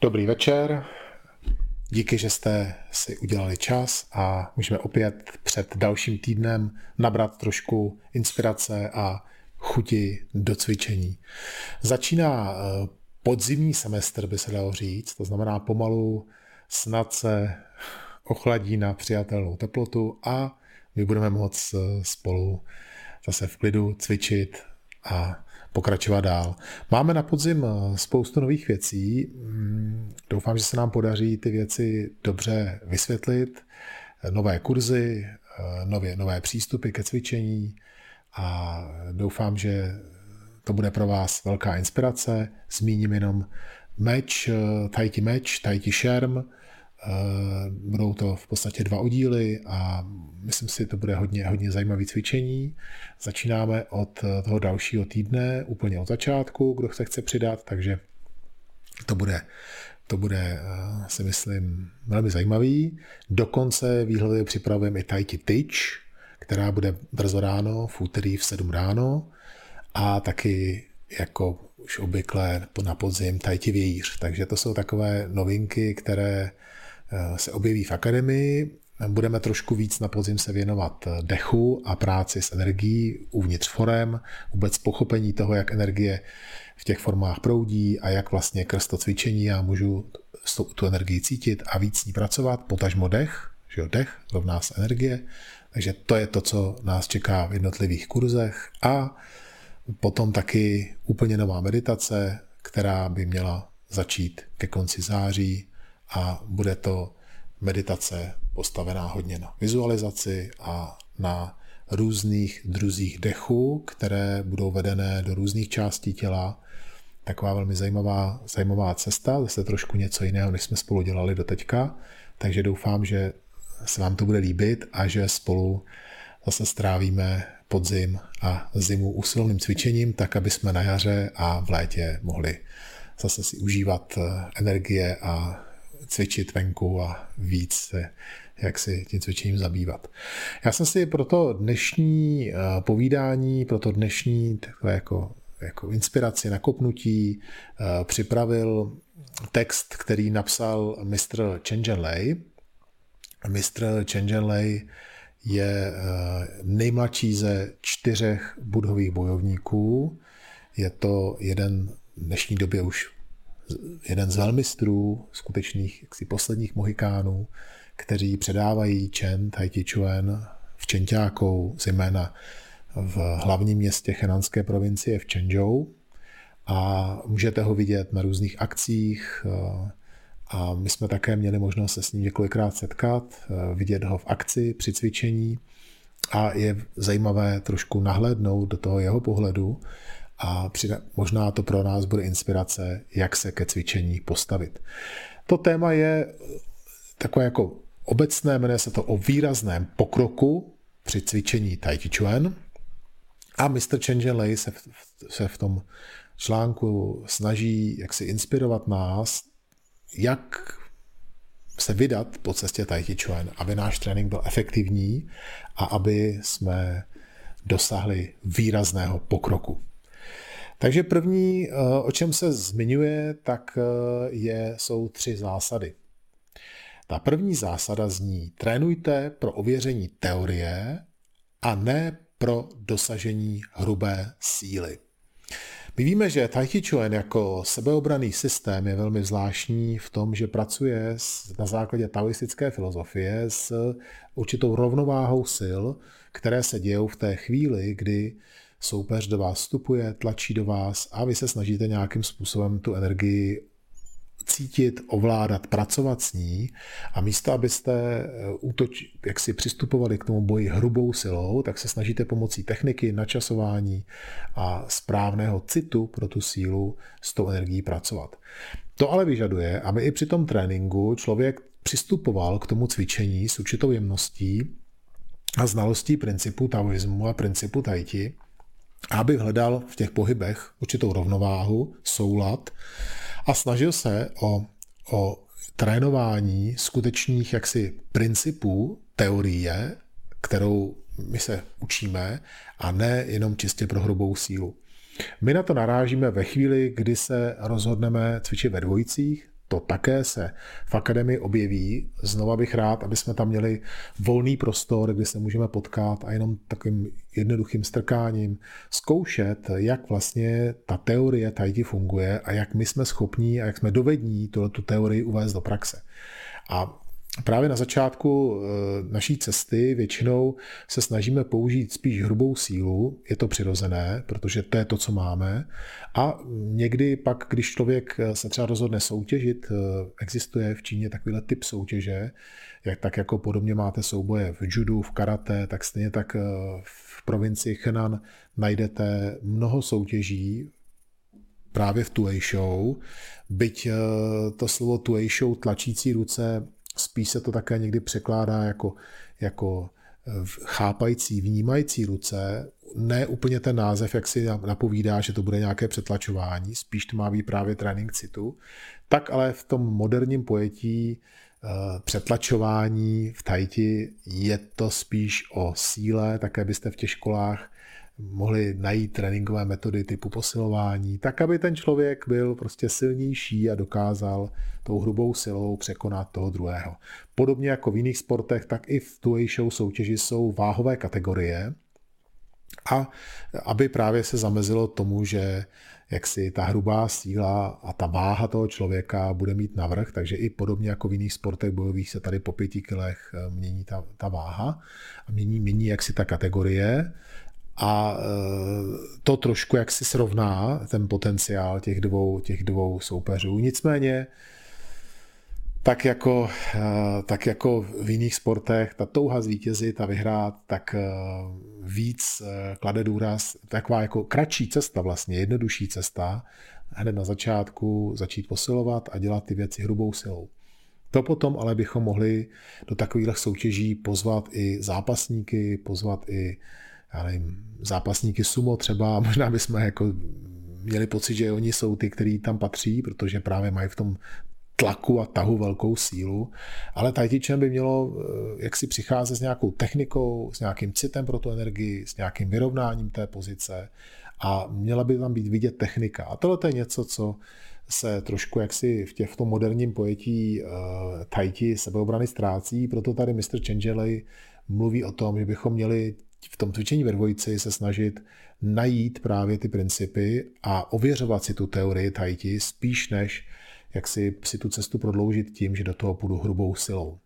Dobrý večer. Díky, že jste si udělali čas a můžeme opět před dalším týdnem nabrat trošku inspirace a chuti do cvičení. Začíná eh, podzimní semestr, by se dalo říct, to znamená pomalu snad se ochladí na přijatelnou teplotu a my budeme moct eh, spolu zase v klidu cvičit a pokračovat dál. Máme na podzim eh, spoustu nových věcí. Mm, doufám, že se nám podaří ty věci dobře vysvětlit. Nové kurzy, eh, nové, nové přístupy ke cvičení a doufám, že to bude pro vás velká inspirace. Zmíním jenom meč, Tajti meč, Tajti šerm, Eh, budou to v podstatě dva oddíly a myslím si, to bude hodně, hodně zajímavé cvičení. Začínáme od eh, toho dalšího týdne, úplně od začátku, kdo se chce přidat, takže to bude, to bude eh, si myslím, velmi zajímavý. Dokonce výhledově připravujeme i Tajti Tyč, která bude brzo ráno, v úterý v 7 ráno a taky jako už obvykle na podzim Tajti Vějíř. Takže to jsou takové novinky, které Eh, se objeví v akademii. Budeme trošku víc na podzim se věnovat dechu a práci s energií uvnitř forem, vůbec pochopení toho, jak energie v těch formách proudí a jak vlastně krz to cvičení já můžu tu energii cítit a víc s ní pracovat, potažmo dech, že jo, dech rovná se energie, takže to je to, co nás čeká v jednotlivých kurzech. A potom taky úplně nová meditace, která by měla začít ke konci září a bude to meditace postavená hodně na vizualizaci a na různých druzích dechů, které budou vedené do různých částí těla. Taková velmi zajímavá, zajímavá cesta, zase trošku něco jiného, než jsme spolu dělali do teďka, takže doufám, že se vám to bude líbit a že spolu zase strávíme podzim a zimu usilovným cvičením, tak aby jsme na jaře a v létě mohli zase si užívat energie a cvičit venku a víc se jak si tím cvičením zabývat. Já jsem si pro to dnešní eh, povídání, pro to dnešní takové jako, jako inspiraci, nakopnutí eh, připravil text, který napsal mistr Chen Lei. Mistr Chen Lei je eh, nejmladší ze čtyřech budhových bojovníků. Je to jeden v dnešní době už jeden z velmistrů skutečných jaksi posledních mohikánů, kteří předávají Chen, Tai Chi Chuan v Čenťákou, zejména v hlavním městě Henanské provincie v Chenzhou. A můžete ho vidět na různých akcích, a my jsme také měli možnost se s ním několikrát setkat, vidět ho v akci při cvičení a je zajímavé trošku nahlédnout do toho jeho pohledu a možná to pro nás bude inspirace, jak se ke cvičení postavit. To téma je takové jako obecné, jmenuje se to o výrazném pokroku při cvičení Tai Chi Chuan a Mr. Chen Lei se, v, se v tom článku snaží jak si inspirovat nás, jak se vydat po cestě Tai Chi Chuan, aby náš trénink byl efektivní a aby jsme dosáhli výrazného pokroku. Takže první, eh, o čem se zmiňuje, tak eh, je, jsou tři zásady. Ta první zásada zní, trénujte pro ověření teorie a ne pro dosažení hrubé síly. My víme, že Tai Chi Chuan jako sebeobraný systém je velmi zvláštní v tom, že pracuje na základě taoistické filozofie s určitou rovnováhou sil, které se dějou v té chvíli, kdy soupeř do vás vstupuje, tlačí do vás a vy se snažíte nějakým způsobem tu energii cítit, ovládat, pracovat s ní a místo, abyste eh, útoč, jak si přistupovali k tomu boji hrubou silou, tak se snažíte pomocí techniky, načasování a správného citu pro tu sílu s tou energií pracovat. To ale vyžaduje, aby i při tom tréninku člověk přistupoval k tomu cvičení s určitou jemností a znalostí principu taoismu a principu tajti, aby hledal v těch pohybech určitou rovnováhu, soulad a snažil se o, o trénování skutečných jaksi principů teorie, kterou my se učíme, a ne jenom čistě pro hrubou sílu. My na to narážíme ve chvíli, kdy se rozhodneme cvičit ve dvojicích, to také se v akademii objeví. Znova bych rád, aby jsme tam měli volný prostor, kde se můžeme potkat a jenom takovým jednoduchým strkáním zkoušet, jak vlastně ta teorie tajti funguje a jak my jsme schopní a jak jsme dovední tuto tu teorii uvést do praxe. A Právě na začátku eh, naší cesty většinou se snažíme použít spíš hrubou sílu, je to přirozené, protože to je to, co máme. A někdy pak, když člověk eh, se třeba rozhodne soutěžit, eh, existuje v Číně takovýhle typ soutěže, jak, tak jako podobně máte souboje v judu, v karate, tak stejně tak v provincii Henan najdete mnoho soutěží právě v Tuei Show, byť to slovo Tuei Show tlačící ruce Spíš se to také někdy překládá jako, jako eh, chápající, vnímající ruce, ne úplně ten název, jak si napovídá, že to bude nějaké přetlačování, spíš to má být právě trénink citu, tak ale v tom moderním pojetí eh, přetlačování v tajti je to spíš o síle, také byste v těch školách mohli najít tréninkové metody typu posilování, tak aby ten člověk byl prostě silnější a dokázal tou hrubou silou překonat toho druhého. Podobně jako v jiných sportech, tak i v two show soutěži jsou váhové kategorie a aby právě se zamezilo tomu, že jak si ta hrubá síla a ta váha toho člověka bude mít navrh, takže i podobně jako v jiných sportech bojových se tady po pěti kilech eh, mění ta, ta váha a mění, mění jak si ta kategorie a e, to trošku jak si srovná ten potenciál těch dvou, těch dvou soupeřů. Nicméně, tak jako, e, tak jako v jiných sportech, ta touha zvítězit a vyhrát, tak e, víc klade důraz, taková jako kratší cesta vlastně, jednodušší cesta, hned na začátku začít posilovat a dělat ty věci hrubou silou. To potom ale bychom mohli do takových soutěží pozvat i zápasníky, pozvat i nevím, zápasníky sumo třeba, možná bychom jako měli pocit, že oni jsou ty, kteří tam patří, protože právě mají v tom tlaku a tahu velkou sílu, ale tajtičem by mělo eh, jak si přicházet s nějakou technikou, s nějakým citem pro tu energii, s nějakým vyrovnáním té pozice a měla by tam být vidět technika. A tohle je něco, co se trošku jaksi v, v tom moderním pojetí uh, tajti sebeobrany ztrácí, proto tady Mr. Changeley mluví o tom, že bychom měli v tom cvičení ve dvojici se snažit najít právě ty principy a ověřovat si tu teorii tajti spíš než jak si, si tu cestu prodloužit tím, že do toho půjdu hrubou silou.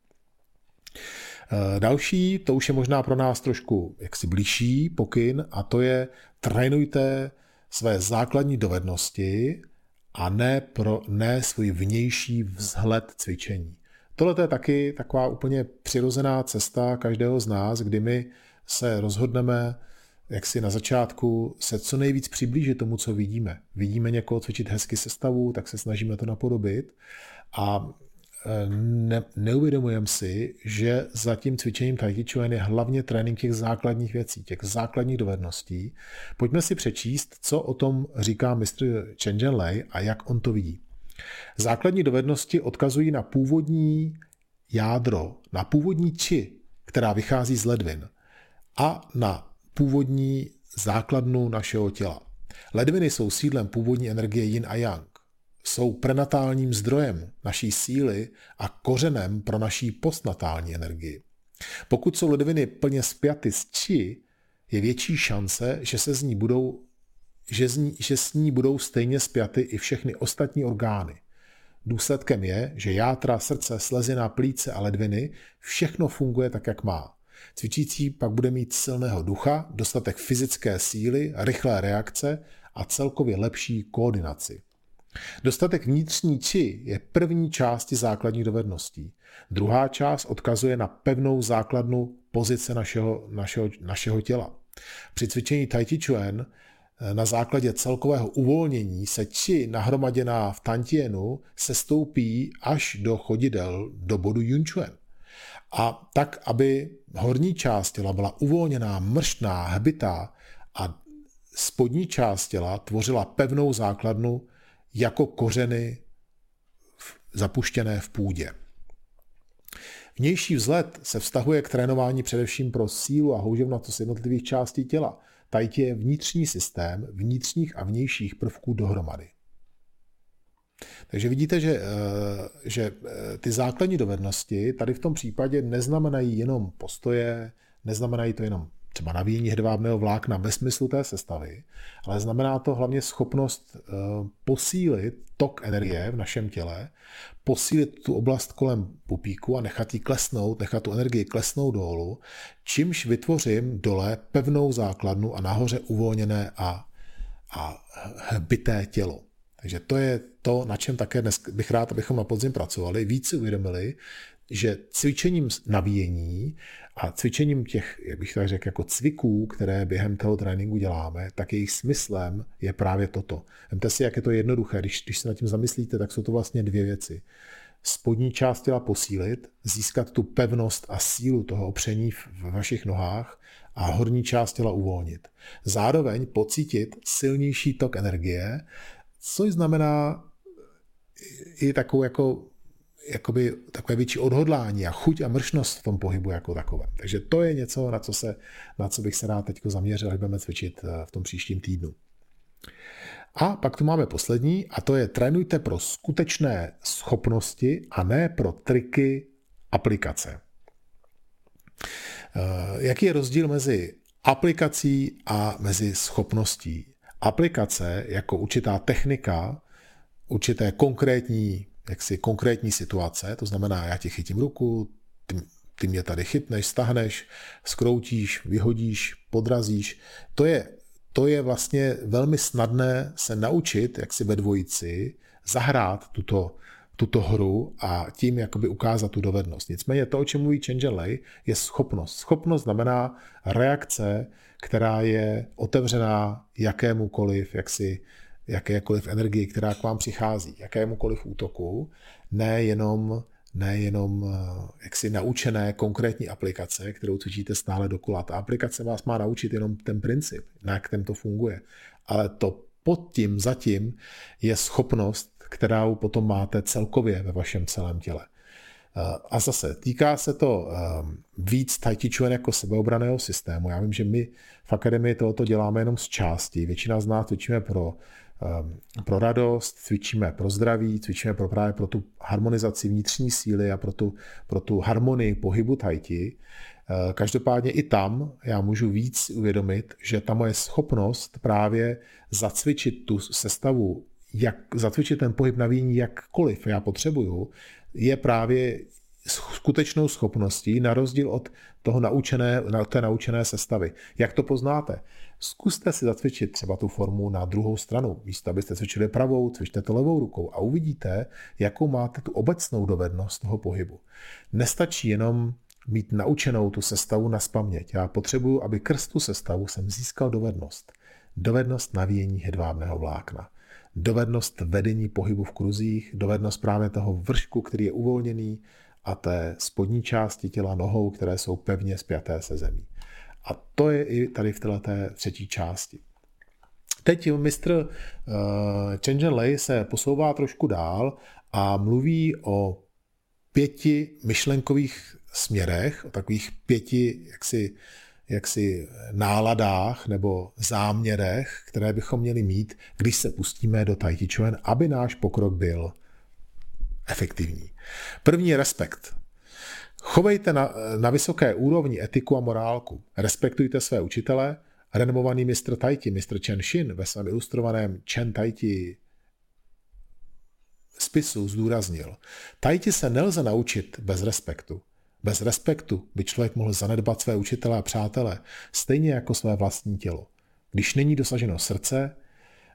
Eh, další, to už je možná pro nás trošku jaksi blížší pokyn a to je trénujte své základní dovednosti a ne, pro, ne svůj vnější vzhled cvičení. Tohle je taky taková úplně přirozená cesta každého z nás, kdy my se rozhodneme, jak si na začátku se co nejvíc přiblížit tomu, co vidíme. Vidíme někoho cvičit hezky sestavu, tak se snažíme to napodobit a e, ne, neuvědomujeme si, že za tím cvičením Tai Chi je hlavně trénink těch základních věcí, těch základních dovedností. Pojďme si přečíst, co o tom říká mistr Chen Lei a jak on to vidí. Základní dovednosti odkazují na původní jádro, na původní či, která vychází z ledvin a na původní základnu našeho těla. Ledviny jsou sídlem původní energie yin a yang. Jsou prenatálním zdrojem naší síly a kořenem pro naší postnatální energii. Pokud jsou ledviny plně spjaty s či, je větší šance, že se z ní budou že, z ní, že s ní budou stejně spjaty i všechny ostatní orgány. Důsledkem je, že játra, srdce, slezina, plíce a ledviny všechno funguje tak, jak má. Cvičící pak bude mít silného ducha, dostatek fyzické síly, rychlé reakce a celkově lepší koordinaci. Dostatek vnitřní či je první části základních dovedností. Druhá část odkazuje na pevnou základnu pozice našeho, našeho, našeho těla. Při cvičení Tai Chi Chuan eh, na základě celkového uvolnění se či nahromaděná v tantienu se stoupí až do chodidel do bodu Yun Chuan a tak, aby horní část těla byla uvolněná, mrštná, hbitá a spodní část těla tvořila pevnou základnu jako kořeny zapuštěné v půdě. Vnější vzhled se vztahuje k trénování především pro sílu a houževnatost jednotlivých částí těla. Tajtě je vnitřní systém vnitřních a vnějších prvků dohromady. Takže vidíte, že, eh, že eh, ty základní dovednosti tady v tom případě neznamenají jenom postoje, neznamenají to jenom třeba navíjení hedvábného vlákna ve smyslu té sestavy, ale znamená to hlavně schopnost eh, posílit tok energie v našem těle, posílit tu oblast kolem pupíku a nechat ji klesnout, nechat tu energii klesnout dolů, čímž vytvořím dole pevnou základnu a nahoře uvolněné a, a byté tělo. Takže to je to, na čem také dnes bych rád, abychom na podzim pracovali, víc si uvědomili, že cvičením nabíjení a cvičením těch, jak bych tak řekl, jako cviků, které během toho tréninku děláme, tak jejich smyslem je právě toto. Vemte si, jak je to jednoduché. Když, když se nad tím zamyslíte, tak jsou to vlastně dvě věci. Spodní část těla posílit, získat tu pevnost a sílu toho opření v vašich nohách a horní část těla uvolnit. Zároveň pocítit silnější tok energie, což znamená i takovou jako jakoby takové větší odhodlání a chuť a mršnost v tom pohybu jako takovém. Takže to je něco, na co, se, na co bych se rád teď zaměřil, až budeme cvičit eh, v tom příštím týdnu. A pak tu máme poslední, a to je trénujte pro skutečné schopnosti a ne pro triky aplikace. Eh, jaký je rozdíl mezi aplikací a mezi schopností? Aplikace jako určitá technika, určité konkrétní jaksi konkrétní situace, to znamená, já ti chytím ruku, ty, ty mě tady chytneš, stahneš, skroutíš, vyhodíš, podrazíš. To je, to je vlastně velmi snadné se naučit, jak si ve dvojici, zahrát tuto, tuto hru a tím jakoby ukázat tu dovednost. Nicméně to, o čem mluví Lay, je schopnost. Schopnost znamená reakce, která je otevřená jakémukoliv jaksi jakékoliv energii, která k vám přichází, jakémukoliv útoku, nejenom nejenom eh, jaksi naučené konkrétní aplikace, kterou cvičíte stále dokola. Ta aplikace vás má naučit jenom ten princip, na jakém to funguje. Ale to pod tím, zatím je schopnost, kterou potom máte celkově ve vašem celém těle. Eh, a zase, týká se to eh, víc Tai jako sebeobraného systému. Já vím, že my v akademii tohoto děláme jenom z části. Většina z nás cvičíme pro Ehm, pro radost, cvičíme pro zdraví, cvičíme pro právě pro tu harmonizaci vnitřní síly a pro tu, pro tu harmonii pohybu tajti. Každopádně i tam já můžu víc uvědomit, že ta moje schopnost právě zacvičit tu sestavu, jak zacvičit ten pohyb na víní jakkoliv já potřebuju, je právě skutečnou schopností na rozdíl od toho naučené, té naučené sestavy. Jak to poznáte? Zkuste si zacvičit třeba tu formu na druhou stranu. Místo, abyste cvičili pravou, cvičte to levou rukou a uvidíte, jakou máte tu obecnou dovednost toho pohybu. Nestačí jenom mít naučenou tu sestavu na spaměť. Já potřebuji, aby krz tu sestavu jsem získal dovednost. Dovednost navíjení hedvábného vlákna. Dovednost vedení pohybu v kruzích, dovednost právě toho vršku, který je uvolněný, a té spodní části těla nohou, které jsou pevně spjaté se zemí. A to je i tady v této třetí části. Teď mistr uh, Chen Lei se posouvá trošku dál a mluví o pěti myšlenkových směrech, o takových pěti jaksi, jaksi náladách nebo záměrech, které bychom měli mít, když se pustíme do Tai Chi Chuan, aby náš pokrok byl efektivní. První je respekt. Chovejte na, na vysoké úrovni etiku a morálku. Respektujte své učitele. Renomovaný mistr Taiti, mistr Chen Shin ve svém ilustrovaném Chen Taiti spisu zdůraznil. Taiti se nelze naučit bez respektu. Bez respektu by člověk mohl zanedbat své učitele a přátele, stejně jako své vlastní tělo. Když není dosaženo srdce,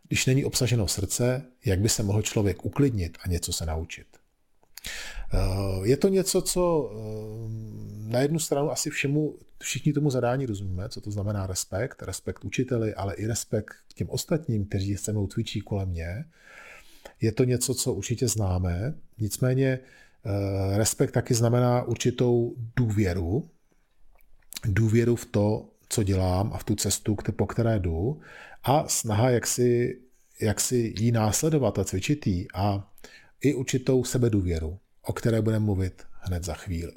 když není obsaženo srdce, jak by se mohl člověk uklidnit a něco se naučit? Eh, je to něco, co eh, na jednu stranu asi všemu, všichni tomu zadání rozumíme, co to znamená respekt, respekt učiteli, ale i respekt k těm ostatním, kteří se mnou cvičí kolem mě. Je to něco, co určitě známe, nicméně respekt taky znamená určitou důvěru, důvěru v to, co dělám a v tu cestu, po které jdu a snaha, jak si, jak si jí následovat a cvičit jí a i určitou sebedůvěru, o které budeme mluvit hned za chvíli.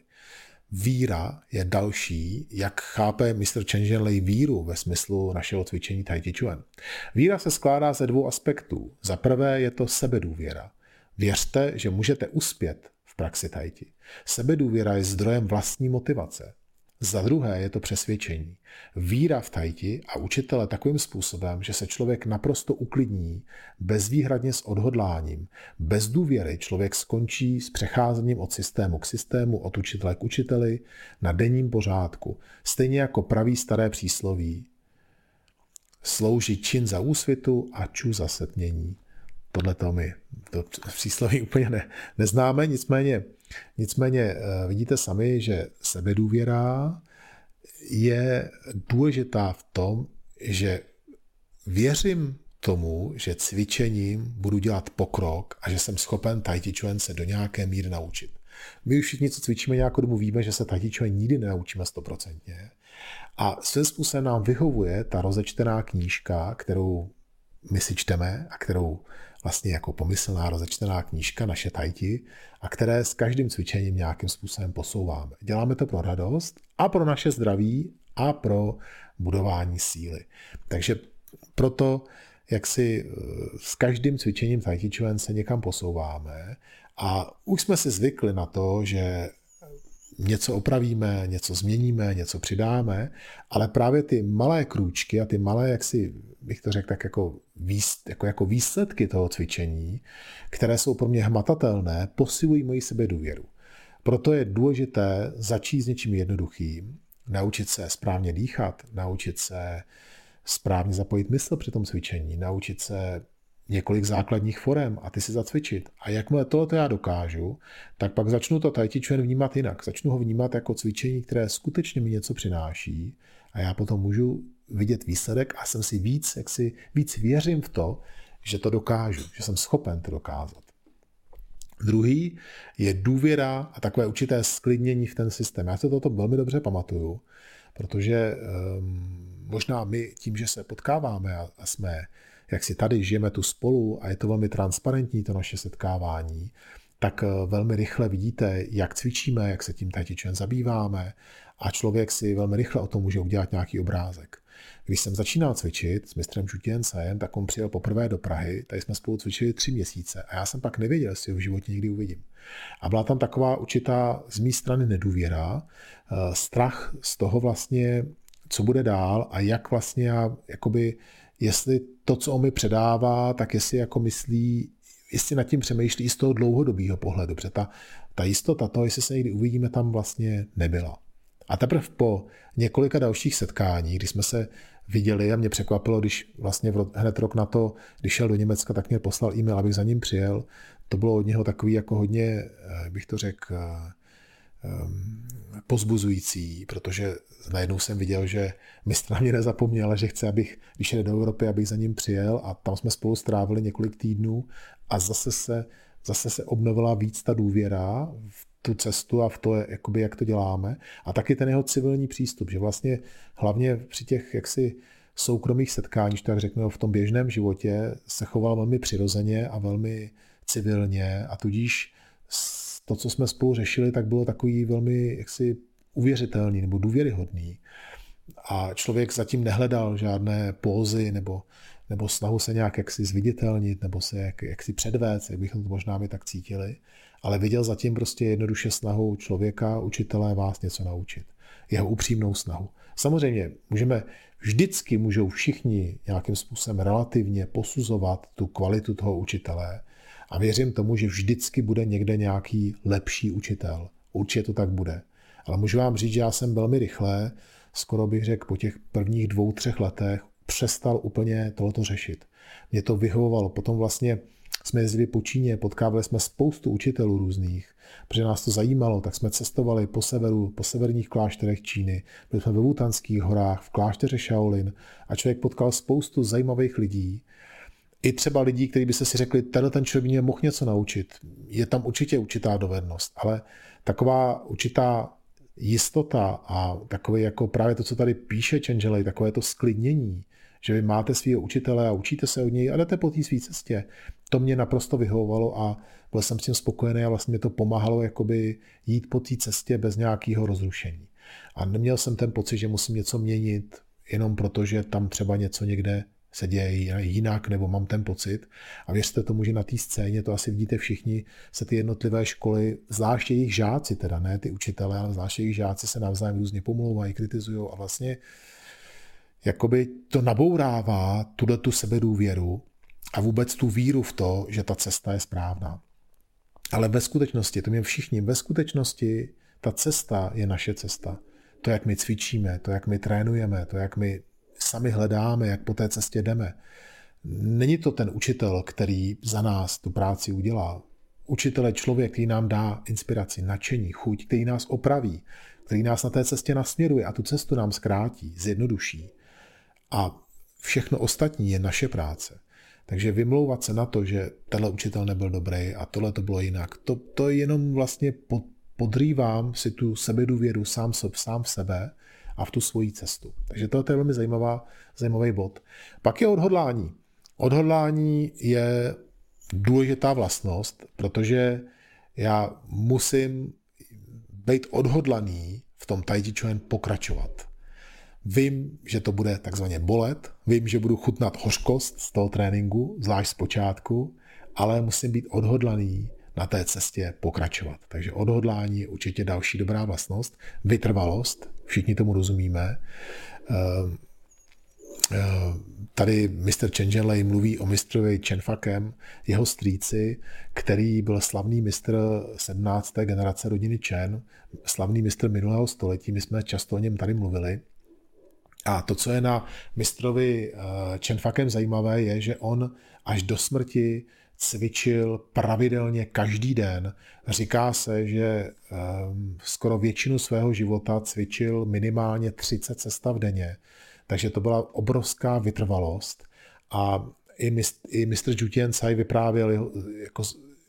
Víra je další, jak chápe Mr. Lei víru ve smyslu našeho cvičení Tai Chi Chuan. Víra se skládá ze dvou aspektů. Za prvé je to sebedůvěra. Věřte, že můžete uspět praxi tajti. Sebedůvěra je zdrojem vlastní motivace. Za druhé je to přesvědčení. Víra v tajti a učitele takovým způsobem, že se člověk naprosto uklidní, bezvýhradně s odhodláním. Bez důvěry člověk skončí s přecházením od systému k systému, od učitele k učiteli, na denním pořádku. Stejně jako praví staré přísloví. Slouží čin za úsvitu a ču za setmění. Tohle to my to přísloví úplně ne, neznáme, nicméně Nicméně eh, vidíte sami, že sebedůvěra je důležitá v tom, že věřím tomu, že cvičením budu dělat pokrok a že jsem schopen Tai Chuan se do nějaké míry naučit. My už všichni, co cvičíme nějakou dobu, víme, že se Tai Chuan nikdy nenaučíme stoprocentně. A svým způsobem nám vyhovuje ta rozečtená knížka, kterou my si čteme a kterou vlastně jako pomyslná rozečtená knížka naše tajti a které s každým cvičením nějakým způsobem posouváme. Děláme to pro radost a pro naše zdraví a pro budování síly. Takže proto, jak si eh, s každým cvičením Tai Chi se někam posouváme a už jsme si zvykli na to, že něco opravíme, něco změníme, něco přidáme, ale právě ty malé krůčky a ty malé, jak si bych to řekl, tak jako, výs, jako, jako výsledky toho cvičení, které jsou pro mě hmatatelné, posilují moji sebedůvěru. Proto je důležité začít s něčím jednoduchým, naučit se správně dýchat, naučit se správně zapojit mysl při tom cvičení, naučit se několik základních forem a ty si zacvičit. A jakmile tohle já dokážu, tak pak začnu to Tai Chi vnímat jinak. Začnu ho vnímat jako cvičení, které skutečně mi něco přináší a já potom můžu vidět výsledek a jsem si víc, jak si víc věřím v to, že to dokážu, že jsem schopen to dokázat. Druhý je důvěra a takové určité sklidnění v ten systém. Já se toto velmi dobře pamatuju, protože um, možná my tím, že se potkáváme a, a jsme, jak si tady žijeme tu spolu a je to velmi transparentní, to naše setkávání, tak eh, velmi rychle vidíte, jak cvičíme, jak se tím tai zabýváme a člověk si velmi rychle o tom může udělat nějaký obrázek. Když jsem začínal cvičit s mistrem Žutěncem, tak on přijel poprvé do Prahy, tady jsme spolu cvičili tři měsíce a já jsem pak nevěděl, jestli ho v životě někdy uvidím. A byla tam taková určitá z mé strany nedůvěra, eh, strach z toho vlastně, co bude dál a jak vlastně já, jakoby, jestli to, co on mi předává, tak jestli jako myslí, jestli nad tím přemýšlí i z toho dlouhodobého pohledu, protože ta, ta jistota toho, jestli se někdy uvidíme, tam vlastně nebyla. A teprve po několika dalších setkání, kdy jsme se viděli a mě překvapilo, když vlastně hned rok na to, když šel do Německa, tak mě poslal e-mail, abych za ním přijel. To bylo od něho takový jako hodně, eh, bych to řekl, eh, pozbuzující, protože najednou jsem viděl, že mistr na mě nezapomněl, že chce, abych, když jde do Evropy, abych za ním přijel a tam jsme spolu strávili několik týdnů a zase se, zase se obnovila víc ta důvěra v tu cestu a v to, jakoby, jak to děláme. A taky ten jeho civilní přístup, že vlastně hlavně při těch jaksi soukromých setkáních, tak řeknu, v tom běžném životě se choval velmi přirozeně a velmi civilně a tudíž to, co jsme spolu řešili, tak bylo takový velmi jaksi uvěřitelný nebo důvěryhodný. A člověk zatím nehledal žádné pózy nebo, nebo snahu se nějak jaksi zviditelnit nebo se jak, jaksi předvést, jak bychom to možná my tak cítili ale viděl zatím prostě jednoduše snahu člověka, učitele vás něco naučit. Jeho upřímnou snahu. Samozřejmě můžeme, vždycky můžou všichni nějakým způsobem relativně posuzovat tu kvalitu toho učitele a věřím tomu, že vždycky bude někde nějaký lepší učitel. Určitě to tak bude. Ale můžu vám říct, že já jsem velmi rychle, skoro bych řekl po těch prvních dvou, třech letech, přestal úplně tohoto řešit. Mě to vyhovovalo. Potom vlastně jsme jezdili po Číně, potkávali jsme spoustu učitelů různých, protože nás to zajímalo, tak jsme cestovali po severu, po severních klášterech Číny, byli jsme ve Wutanských horách, v klášteře Shaolin a člověk potkal spoustu zajímavých lidí, i třeba lidí, kteří by se si řekli, tenhle ten člověk mě mohl něco naučit. Je tam určitě určitá dovednost, ale taková určitá jistota a takové jako právě to, co tady píše Čenželej, takové to sklidnění, že vy máte svého učitele a učíte se od něj a jdete po té své cestě. To mě naprosto vyhovovalo a byl jsem s tím spokojený a vlastně mě to pomáhalo jakoby jít po té cestě bez nějakého rozrušení. A neměl jsem ten pocit, že musím něco měnit jenom proto, že tam třeba něco někde se děje jinak, nebo mám ten pocit. A věřte tomu, že na té scéně, to asi vidíte všichni, se ty jednotlivé školy, zvláště jejich žáci, teda ne ty učitelé, ale zvláště jejich žáci se navzájem různě pomlouvají, kritizují a vlastně jakoby to nabourává tuhle tu sebedůvěru a vůbec tu víru v to, že ta cesta je správná. Ale ve skutečnosti, to mě všichni, ve skutečnosti ta cesta je naše cesta. To, jak my cvičíme, to, jak my trénujeme, to, jak my sami hledáme, jak po té cestě jdeme. Není to ten učitel, který za nás tu práci udělá. Učitel je člověk, který nám dá inspiraci, nadšení, chuť, který nás opraví, který nás na té cestě nasměruje a tu cestu nám zkrátí, zjednoduší. A všechno ostatní je naše práce. Takže vymlouvat se na to, že tenhle učitel nebyl dobrý a tohle to bylo jinak, to, to jenom vlastně podrývám si tu sebedůvěru sám, sám v sebe a v tu svoji cestu. Takže to je velmi zajímavá, zajímavý bod. Pak je odhodlání. Odhodlání je důležitá vlastnost, protože já musím být odhodlaný v tom Chuan pokračovat. Vím, že to bude takzvaně bolet, vím, že budu chutnat hořkost z toho tréninku, zvlášť z počátku, ale musím být odhodlaný na té cestě pokračovat. Takže odhodlání je určitě další dobrá vlastnost. Vytrvalost, všichni tomu rozumíme. Ehm, ehm, tady Mr. Chengenlei mluví o mistrovi Chenfakem, jeho strýci, který byl slavný mistr 17. generace rodiny Chen, slavný mistr minulého století, my jsme často o něm tady mluvili. A to, co je na mistrovi eh, Chenfakem zajímavé, je, že on až do smrti cvičil pravidelně každý den. Říká se, že um, skoro většinu svého života cvičil minimálně 30 cesta v denně. Takže to byla obrovská vytrvalost. A i, mist, i mistr Jutien Tsai vyprávěl, jako,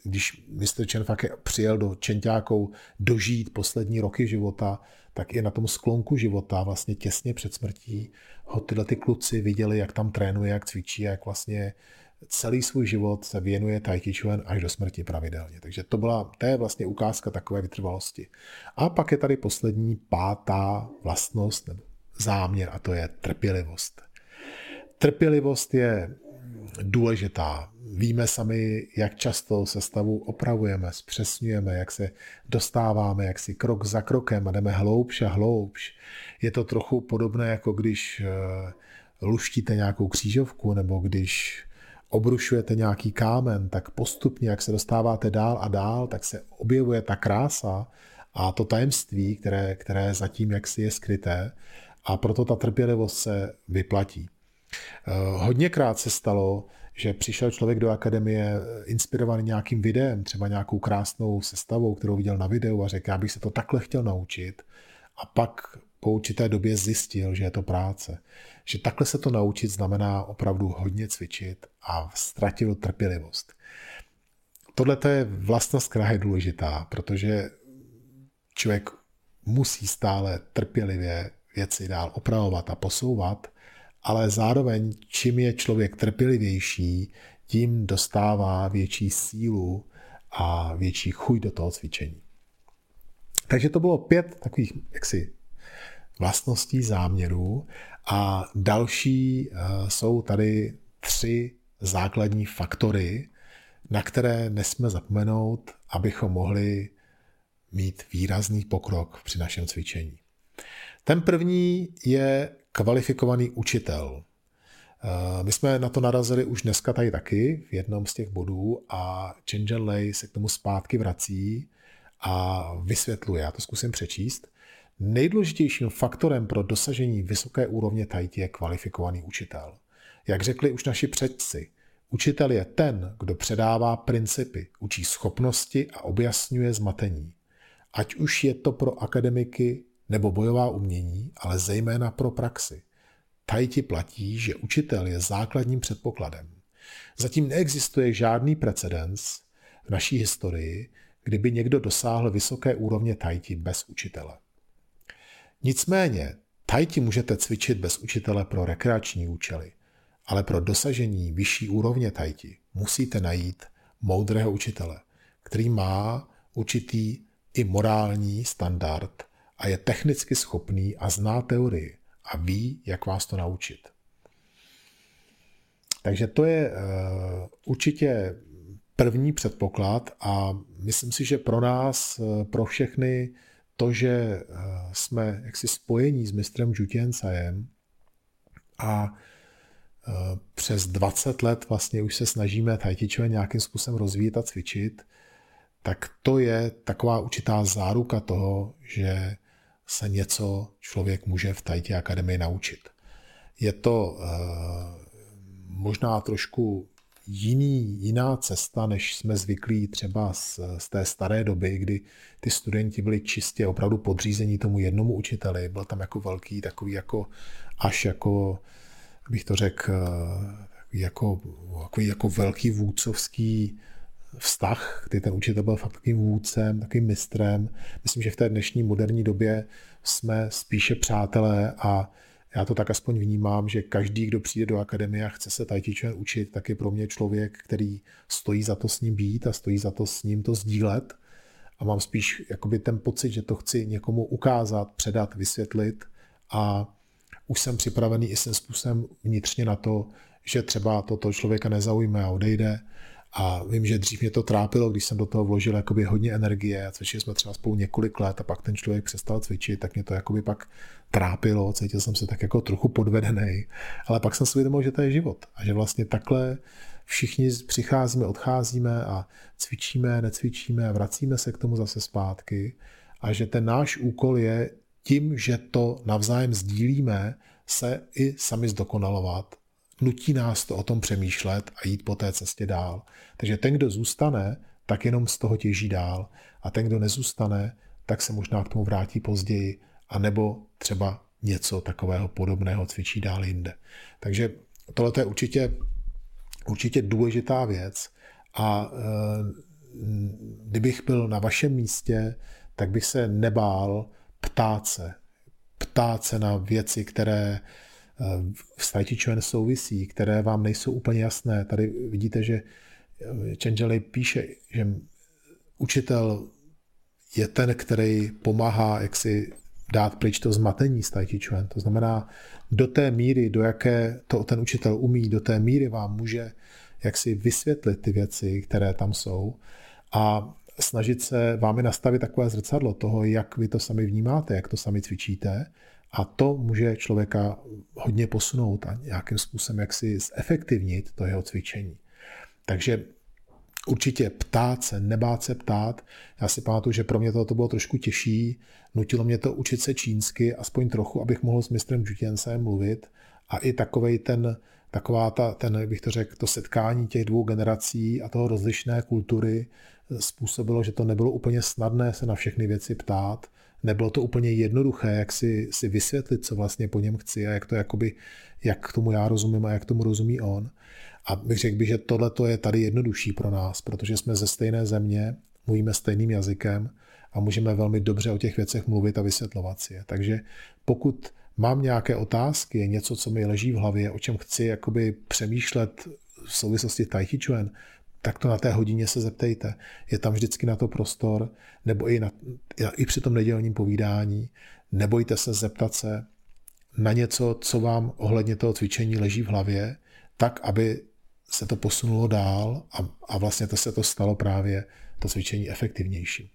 když mistr Chen fakt přijel do Čenťákou dožít poslední roky života, tak i na tom sklonku života, vlastně těsně před smrtí, ho tyhle ty kluci viděli, jak tam trénuje, jak cvičí, jak vlastně celý svůj život se věnuje Tai Chi Chuan až do smrti pravidelně. Takže to, byla, to je vlastně ukázka takové vytrvalosti. A pak je tady poslední pátá vlastnost nebo záměr a to je trpělivost. Trpělivost je důležitá. Víme sami, jak často se stavu opravujeme, zpřesňujeme, jak se dostáváme, jak si krok za krokem a jdeme hloubš a hloubš. Je to trochu podobné, jako když eh, luštíte nějakou křížovku nebo když obrušujete nějaký kámen, tak postupně, jak se dostáváte dál a dál, tak se objevuje ta krása a to tajemství, které, které zatím jaksi je skryté a proto ta trpělivost se vyplatí. Eh, hodněkrát se stalo, že přišel člověk do akademie inspirovaný nějakým videem, třeba nějakou krásnou sestavou, kterou viděl na videu a řekl, já bych se to takhle chtěl naučit. A pak po určité době zjistil, že je to práce. Že takhle se to naučit znamená opravdu hodně cvičit a ztratil trpělivost. Tohle je vlastnost, která je důležitá, protože člověk musí stále trpělivě věci dál opravovat a posouvat, ale zároveň, čím je člověk trpělivější, tím dostává větší sílu a větší chuť do toho cvičení. Takže to bylo pět takových jaksi vlastností záměrů a další eh, jsou tady tři základní faktory, na které nesmíme zapomenout, abychom mohli mít výrazný pokrok při našem cvičení. Ten první je kvalifikovaný učitel. Eh, my jsme na to narazili už dneska tady taky v jednom z těch bodů a Chen Lei se k tomu zpátky vrací a vysvětluje. Já to zkusím přečíst. Nejdůležitějším faktorem pro dosažení vysoké úrovně tajti je kvalifikovaný učitel. Jak řekli už naši předci, učitel je ten, kdo předává principy, učí schopnosti a objasňuje zmatení. Ať už je to pro akademiky nebo bojová umění, ale zejména pro praxi. Tajti platí, že učitel je základním předpokladem. Zatím neexistuje žádný precedens v naší historii, kdyby někdo dosáhl vysoké úrovně tajti bez učitele. Nicméně, tajti můžete cvičit bez učitele pro rekreační účely, ale pro dosažení vyšší úrovně tajti musíte najít moudrého učitele, který má určitý i morální standard a je technicky schopný a zná teorii a ví, jak vás to naučit. Takže to je určitě první předpoklad a myslím si, že pro nás, pro všechny, to, že jsme jaksi spojení s mistrem Jutěncajem a přes 20 let vlastně už se snažíme Chi nějakým způsobem rozvíjet a cvičit, tak to je taková určitá záruka toho, že se něco člověk může v Tajti akademii naučit. Je to uh, možná trošku jiný, jiná cesta, než jsme zvyklí třeba z, z té staré doby, kdy ty studenti byli čistě opravdu podřízení tomu jednomu učiteli. Byl tam jako velký, takový jako až jako, bych to řekl, eh, jako, jako, jako velký vůdcovský vztah, kdy ten učitel byl fakt takovým vůdcem, takovým mistrem. Myslím, že v té dnešní moderní době jsme spíše přátelé a já to tak aspoň vnímám, že každý, kdo přijde do akademie a chce se Tai učit, tak je pro mě člověk, který stojí za to s ním být a stojí za to s ním to sdílet. A mám spíš jakoby ten pocit, že to chci někomu ukázat, předat, vysvětlit a už jsem připravený i svým způsobem vnitřně na to, že třeba toto člověka nezaujme a odejde, a vím, že dřív mě to trápilo, když jsem do toho vložil jakoby hodně energie a cvičili jsme třeba spolu několik let a pak ten člověk přestal cvičit, tak mě to jakoby pak trápilo, cítil jsem se tak jako trochu podvedený, ale pak jsem si uvědomil, že to je život a že vlastně takhle všichni přicházíme, odcházíme a cvičíme, necvičíme a vracíme se k tomu zase zpátky. A že ten náš úkol je tím, že to navzájem sdílíme, se i sami zdokonalovat nutí nás to o tom přemýšlet a jít po té cestě dál. Takže ten, kdo zůstane, tak jenom z toho těží dál. A ten, kdo nezůstane, tak se možná k tomu vrátí později, a nebo třeba něco takového podobného cvičí dál jinde. Takže tohle je určitě, určitě důležitá věc a e, kdybych byl na vašem místě, tak bych se nebál ptát se. Ptát se na věci, které s Tai Chi souvisí, které vám nejsou úplně jasné. Tady vidíte, že Chenjali píše, že učitel je ten, který pomáhá jak si dát pryč to zmatení s Tai Chuan. To znamená, do té míry, do jaké to ten učitel umí, do té míry vám může jak si vysvětlit ty věci, které tam jsou a snažit se vámi nastavit takové zrcadlo toho, jak vy to sami vnímáte, jak to sami cvičíte a to může člověka hodně posunout a nějakým způsobem jak si zefektivnit to jeho cvičení. Takže určitě ptát se, nebát se ptát. Já si pamatuju, že pro mě to bylo trošku těžší. Nutilo mě to učit se čínsky, aspoň trochu, abych mohl s mistrem Jutěncem mluvit. A i takovej ten, taková ta, ten, bych to řekl, to setkání těch dvou generací a toho rozlišné kultury způsobilo, že to nebylo úplně snadné se na všechny věci ptát nebylo to úplně jednoduché, jak si, si vysvětlit, co vlastně po něm chci a jak to jakoby, jak k tomu já rozumím a jak tomu rozumí on. A bych řekl že tohle je tady jednodušší pro nás, protože jsme ze stejné země, mluvíme stejným jazykem a můžeme velmi dobře o těch věcech mluvit a vysvětlovat si je. Takže pokud mám nějaké otázky, něco, co mi leží v hlavě, o čem chci jakoby přemýšlet v souvislosti Tai Chi Chuan, tak to na té hodině se zeptejte. Je tam vždycky na to prostor, nebo i, na, i při tom nedělním povídání. Nebojte se zeptat se na něco, co vám ohledně toho cvičení leží v hlavě, tak, aby se to posunulo dál a, a vlastně to se to stalo právě to cvičení efektivnější.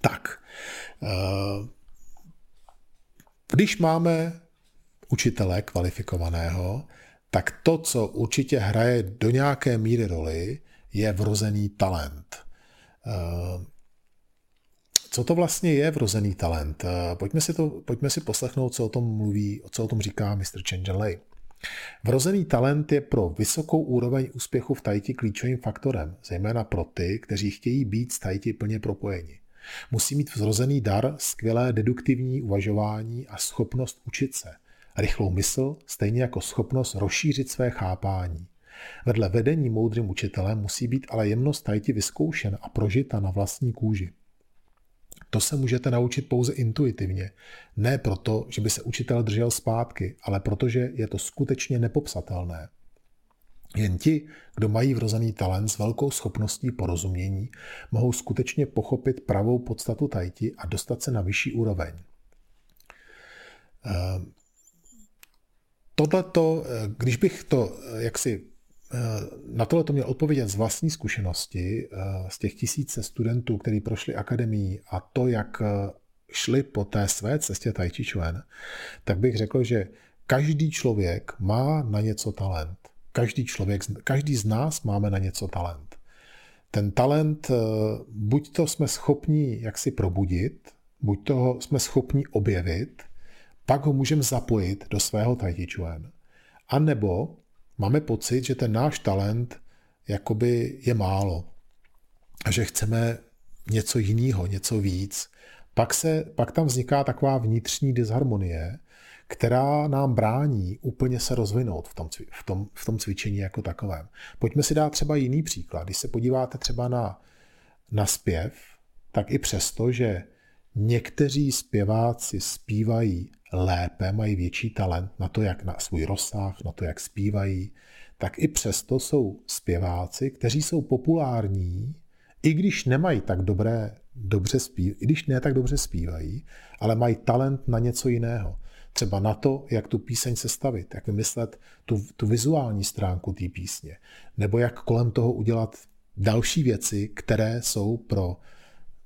Tak, eh, když máme učitele kvalifikovaného, tak to, co určitě hraje do nějaké míry roli, je vrozený talent. Eh, co to vlastně je vrozený talent? Eh, pojďme si, to, pojďme si poslechnout, co o tom mluví, co o tom říká Mr. Lei. Vrozený talent je pro vysokou úroveň úspěchu v tajti klíčovým faktorem, zejména pro ty, kteří chtějí být s tajti plně propojeni. Musí mít vrozený dar, skvělé deduktivní uvažování a schopnost učit se – rychlou mysl, stejně jako schopnost rozšířit své chápání. Vedle vedení moudrým učitelem musí být ale jemnost tajti vyzkoušen a prožita na vlastní kůži. To se můžete naučit pouze intuitivně. Ne proto, že by se učitel držel zpátky, ale protože je to skutečně nepopsatelné. Jen ti, kdo mají vrozený talent s velkou schopností porozumění, mohou skutečně pochopit pravou podstatu tajti a dostat se na vyšší úroveň. Tohleto, když bych to jaksi na tohle to měl odpovědět z vlastní zkušenosti, z těch tisíce studentů, kteří prošli akademii a to, jak šli po té své cestě Tai Chi Chuan, tak bych řekl, že každý člověk má na něco talent. Každý člověk, každý z nás máme na něco talent. Ten talent, eh, buď to jsme schopni jaksi probudit, buď to jsme schopni objevit, pak ho můžeme zapojit do svého Tai Chi. A nebo máme pocit, že ten náš talent jakoby je málo a že chceme něco jiného, něco víc. Pak, se, pak tam vzniká taková vnitřní disharmonie, která nám brání úplně se rozvinout v tom, v tom, v tom cvičení jako takovém. Pojďme si dát třeba jiný příklad. Když se podíváte třeba na, na zpěv, tak i přesto, že někteří zpěváci zpívají lépe, mají větší talent na to, jak na svůj rozsah, na to, jak zpívají, tak i přesto jsou zpěváci, kteří jsou populární, i když nemají tak dobré, dobře zpív, i když ne tak dobře zpívají, ale mají talent na něco jiného. Třeba na to, jak tu píseň sestavit, jak vymyslet tu, tu vizuální stránku té písně, nebo jak kolem toho udělat další věci, které jsou pro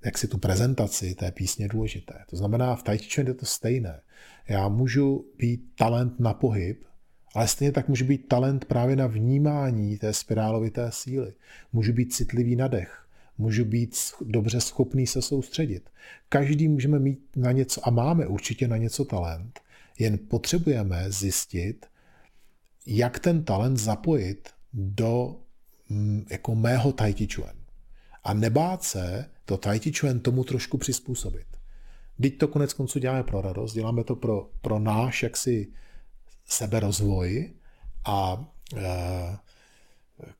jak si tu prezentaci té písně důležité. To znamená, v Tai je to stejné. Já můžu být talent na pohyb, ale stejně tak můžu být talent právě na vnímání té spirálovité síly. Můžu být citlivý na dech, můžu být dobře schopný se soustředit. Každý můžeme mít na něco a máme určitě na něco talent, jen potřebujeme zjistit, jak ten talent zapojit do mm, jako mého tai. A nebát se to chi chuan tomu trošku přizpůsobit. Teď to konec konců děláme pro radost, děláme to pro, pro náš jaksi seberozvoj a e,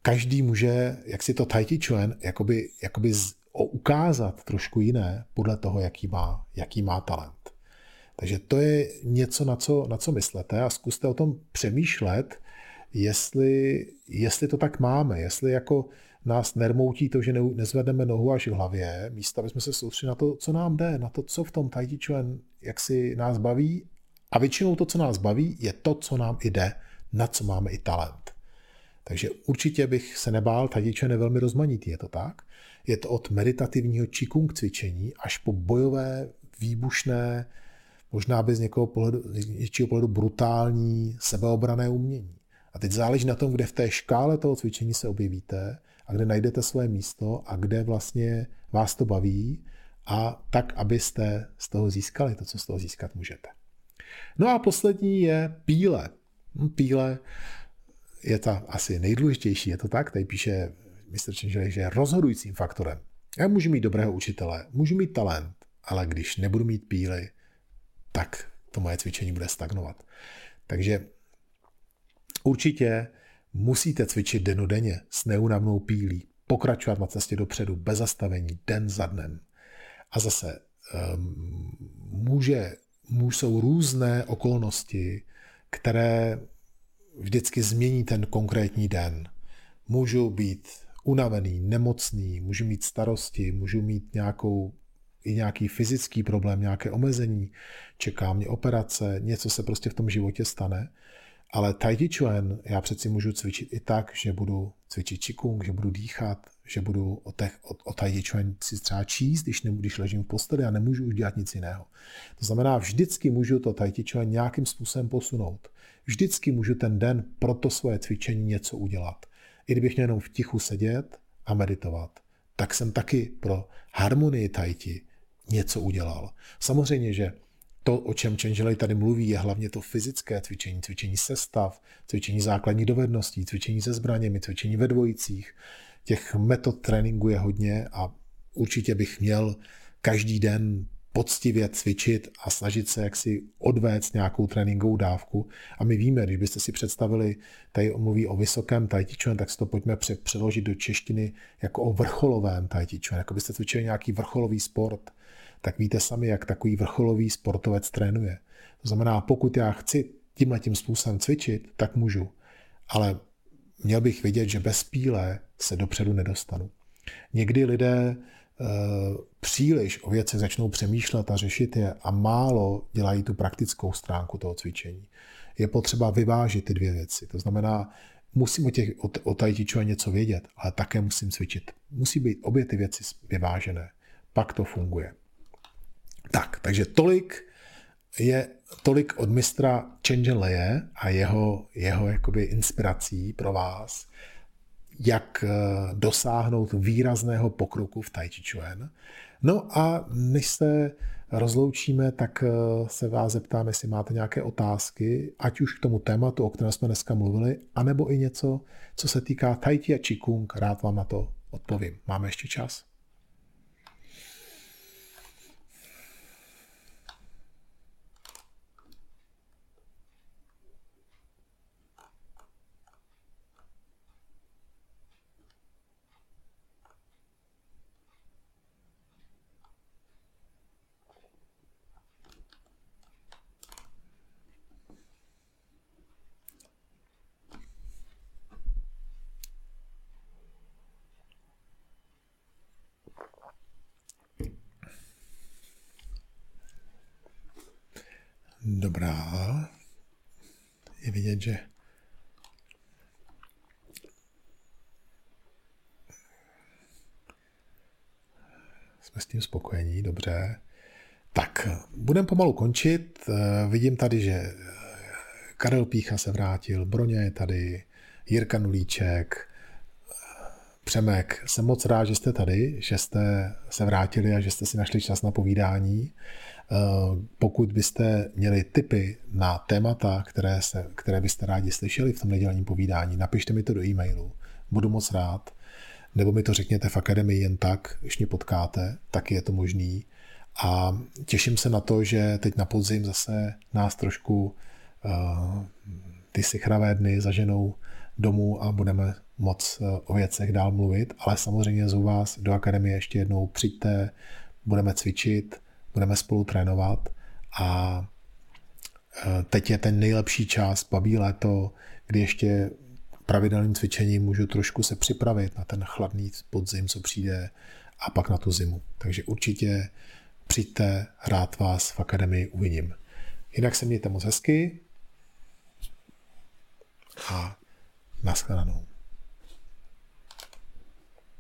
každý může, jak si to chi chuan, jakoby, jakoby z, o, ukázat trošku jiné podle toho, jaký má, jaký má talent. Takže to je něco, na co, na co myslete a zkuste o tom přemýšlet, jestli, jestli to tak máme, jestli jako nás nermoutí to, že ne, nezvedneme nohu až v hlavě, místo aby jsme se soustředili na to, co nám jde, na to, co v tom Tai jak si nás baví. A většinou to, co nás baví, je to, co nám jde, na co máme i talent. Takže určitě bych se nebál, Tai je velmi rozmanitý, je to tak? Je to od meditativního Qigong cvičení až po bojové, výbušné, možná by z někoho pohledu, něčího pohledu brutální sebeobrané umění. A teď záleží na tom, kde v té škále toho cvičení se objevíte a kde najdete své místo a kde vlastně vás to baví a tak, abyste z toho získali to, co z toho získat můžete. No a poslední je píle. Hm, píle je ta asi nejdůležitější, je to tak? Tady píše mistr Čenželej, že je rozhodujícím faktorem. Já můžu mít dobrého učitele, můžu mít talent, ale když nebudu mít píly, tak to moje cvičení bude stagnovat. Takže určitě musíte cvičit denodenně s neunavnou pílí, pokračovat na cestě dopředu bez zastavení, den za dnem. A zase um, může, jsou různé okolnosti, které vždycky změní ten konkrétní den. Můžu být unavený, nemocný, můžu mít starosti, můžu mít nějakou i nějaký fyzický problém, nějaké omezení, čeká mě operace, něco se prostě v tom životě stane. Ale Tai Chi Chuan já přeci můžu cvičit i tak, že budu cvičit Qigong, že budu dýchat, že budu o, těch, o, o Tai Chi Chuan si třeba číst, když, ne, když ležím v posteli a nemůžu už dělat nic jiného. To znamená, vždycky můžu to Tai Chi Chuan nějakým způsobem posunout. Vždycky můžu ten den pro to svoje cvičení něco udělat. I kdybych měl jenom v tichu sedět a meditovat, tak jsem taky pro harmonii Tai Chi něco udělal. Samozřejmě, že to, o čem Čenželej tady mluví, je hlavně to fyzické cvičení, cvičení sestav, cvičení základních dovedností, cvičení se zbraněmi, cvičení ve dvojicích. Těch metod tréninku je hodně a určitě bych měl každý den poctivě cvičit a snažit se jaksi odvést nějakou tréninkovou dávku. A my víme, když byste si představili, tady mluví o vysokém tai tak si to pojďme přeložit do češtiny jako o vrcholovém tai jako byste cvičili nějaký vrcholový sport tak víte sami, jak takový vrcholový sportovec trénuje. To znamená, pokud já chci tímhle tím způsobem cvičit, tak můžu. Ale měl bych vědět, že bez píle se dopředu nedostanu. Někdy lidé e, příliš o věci začnou přemýšlet a řešit je a málo dělají tu praktickou stránku toho cvičení. je potřeba vyvážit ty dvě věci. To znamená, musím o, těch, o, o něco vědět, ale také musím cvičit. Musí být obě ty věci vyvážené. Pak to funguje. Tak, takže tolik je tolik od mistra Chen Leje a jeho, jeho jakoby inspirací pro vás, jak eh, dosáhnout výrazného pokroku v Tai Chi Chuan. No a než se rozloučíme, tak eh, se vás zeptám, jestli máte nějaké otázky, ať už k tomu tématu, o kterém jsme dneska mluvili, anebo i něco, co se týká Tai Chi a Qigong, rád vám na to odpovím. Máme ještě čas? Dobrá. Je vidět, že jsme s tím spokojení, dobře. Tak, budeme pomalu končit. Vidím tady, že Karel Pícha se vrátil, Broně je tady, Jirka Nulíček, Přemek, jsem moc rád, že jste tady, že jste se vrátili a že jste si našli čas na povídání. Eh, pokud byste měli tipy na témata, které, se, které byste rádi slyšeli v tom nedělním povídání, napište mi to do e-mailu. Budu moc rád. Nebo mi to řekněte v akademii jen tak, když mě potkáte, taky je to možný. A těším se na to, že teď na podzim zase nás trošku uh, ty sichravé dny zaženou domů a budeme moc uh, o věcech dál mluvit, ale samozřejmě z vás do akademie ještě jednou přijďte, budeme cvičit, budeme spolu trénovat a e, teď je ten nejlepší čas, babí léto, kdy ještě pravidelným cvičením můžu trošku se připravit na ten chladný podzim, co přijde a pak na tu zimu. Takže určitě přijďte, rád vás v akademii uvidím. Jinak se mějte moc hezky a nashledanou.